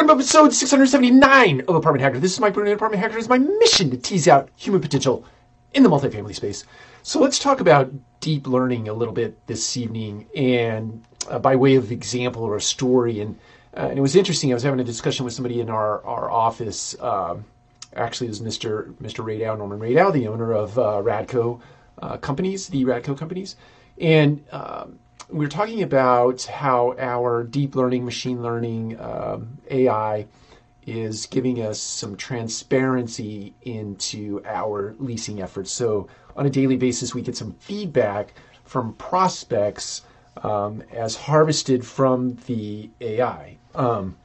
Welcome to episode 679 of Apartment Hacker. This is Mike Brewer, Apartment Hacker. It's my mission to tease out human potential in the multifamily space. So let's talk about deep learning a little bit this evening, and uh, by way of example or a story. And, uh, and, it was interesting. I was having a discussion with somebody in our our office. Um, actually, it was Mr. Mr. Radow, Norman Radow, the owner of uh, Radco uh, companies, the Radco companies, and um, we are talking about how our deep learning, machine learning, um, AI is giving us some transparency into our leasing efforts. So on a daily basis, we get some feedback from prospects um, as harvested from the AI. Um,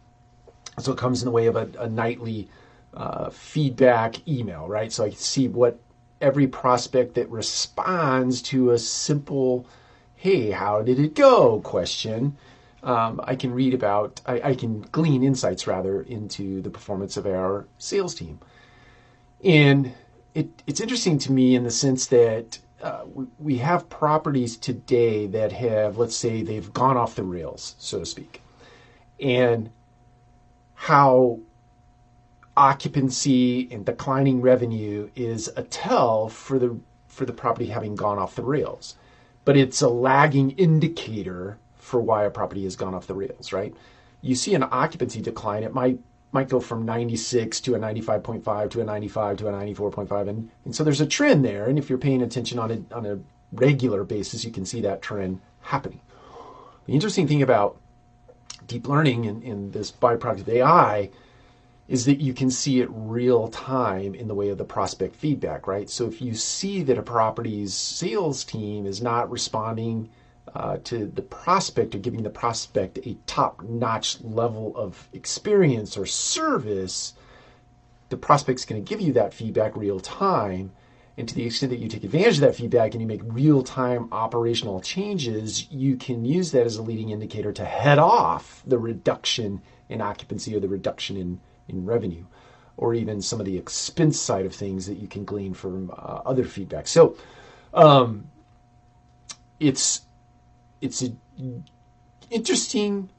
so it comes in the way of a, a nightly uh, feedback email, right? So I can see what every prospect that responds to a simple hey, how did it go question, um, I can read about, I, I, can glean insights rather into the performance of our sales team. And it, it's interesting to me in the sense that uh, we, have properties today that have, let's say, they've gone off the rails, so to speak. And how occupancy and declining revenue is a tell for the for the property having gone off the rails but it's a lagging indicator for why a property has gone off the rails, right? You see an occupancy decline, it might might go from 96 to a 95.5 to a 95 to a 94.5 and, and so there's a trend there and if you're paying attention on a, on a regular basis you can see that trend happening the interesting thing about deep learning and, and this byproduct of ai is that you can see it real time in the way of the prospect feedback, right? So if you see that a property's sales team is not responding uh, to the prospect or giving the prospect a top notch level of experience or service, the prospect's going to give you that feedback real time. And to the extent that you take advantage of that feedback and you make real time operational changes, you can use that as a leading indicator to head off the reduction in occupancy or the reduction in in revenue, or even some of the expense side of things that you can glean from uh, other feedback. So um, it's it's an interesting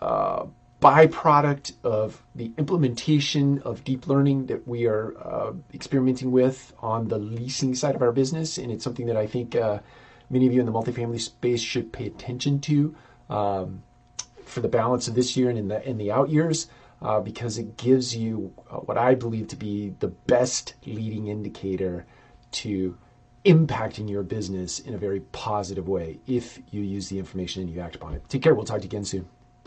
uh, byproduct of the implementation of deep learning that we are uh, experimenting with on the leasing side of our business, and it's something that I think uh, many of you in the multifamily space should pay attention to um, for the balance of this year and in the in the out years uh, because it gives you uh, what I believe to be the best leading indicator to impacting your business in a very positive way if you use the information and you act upon it. Take care. We'll talk to you again soon.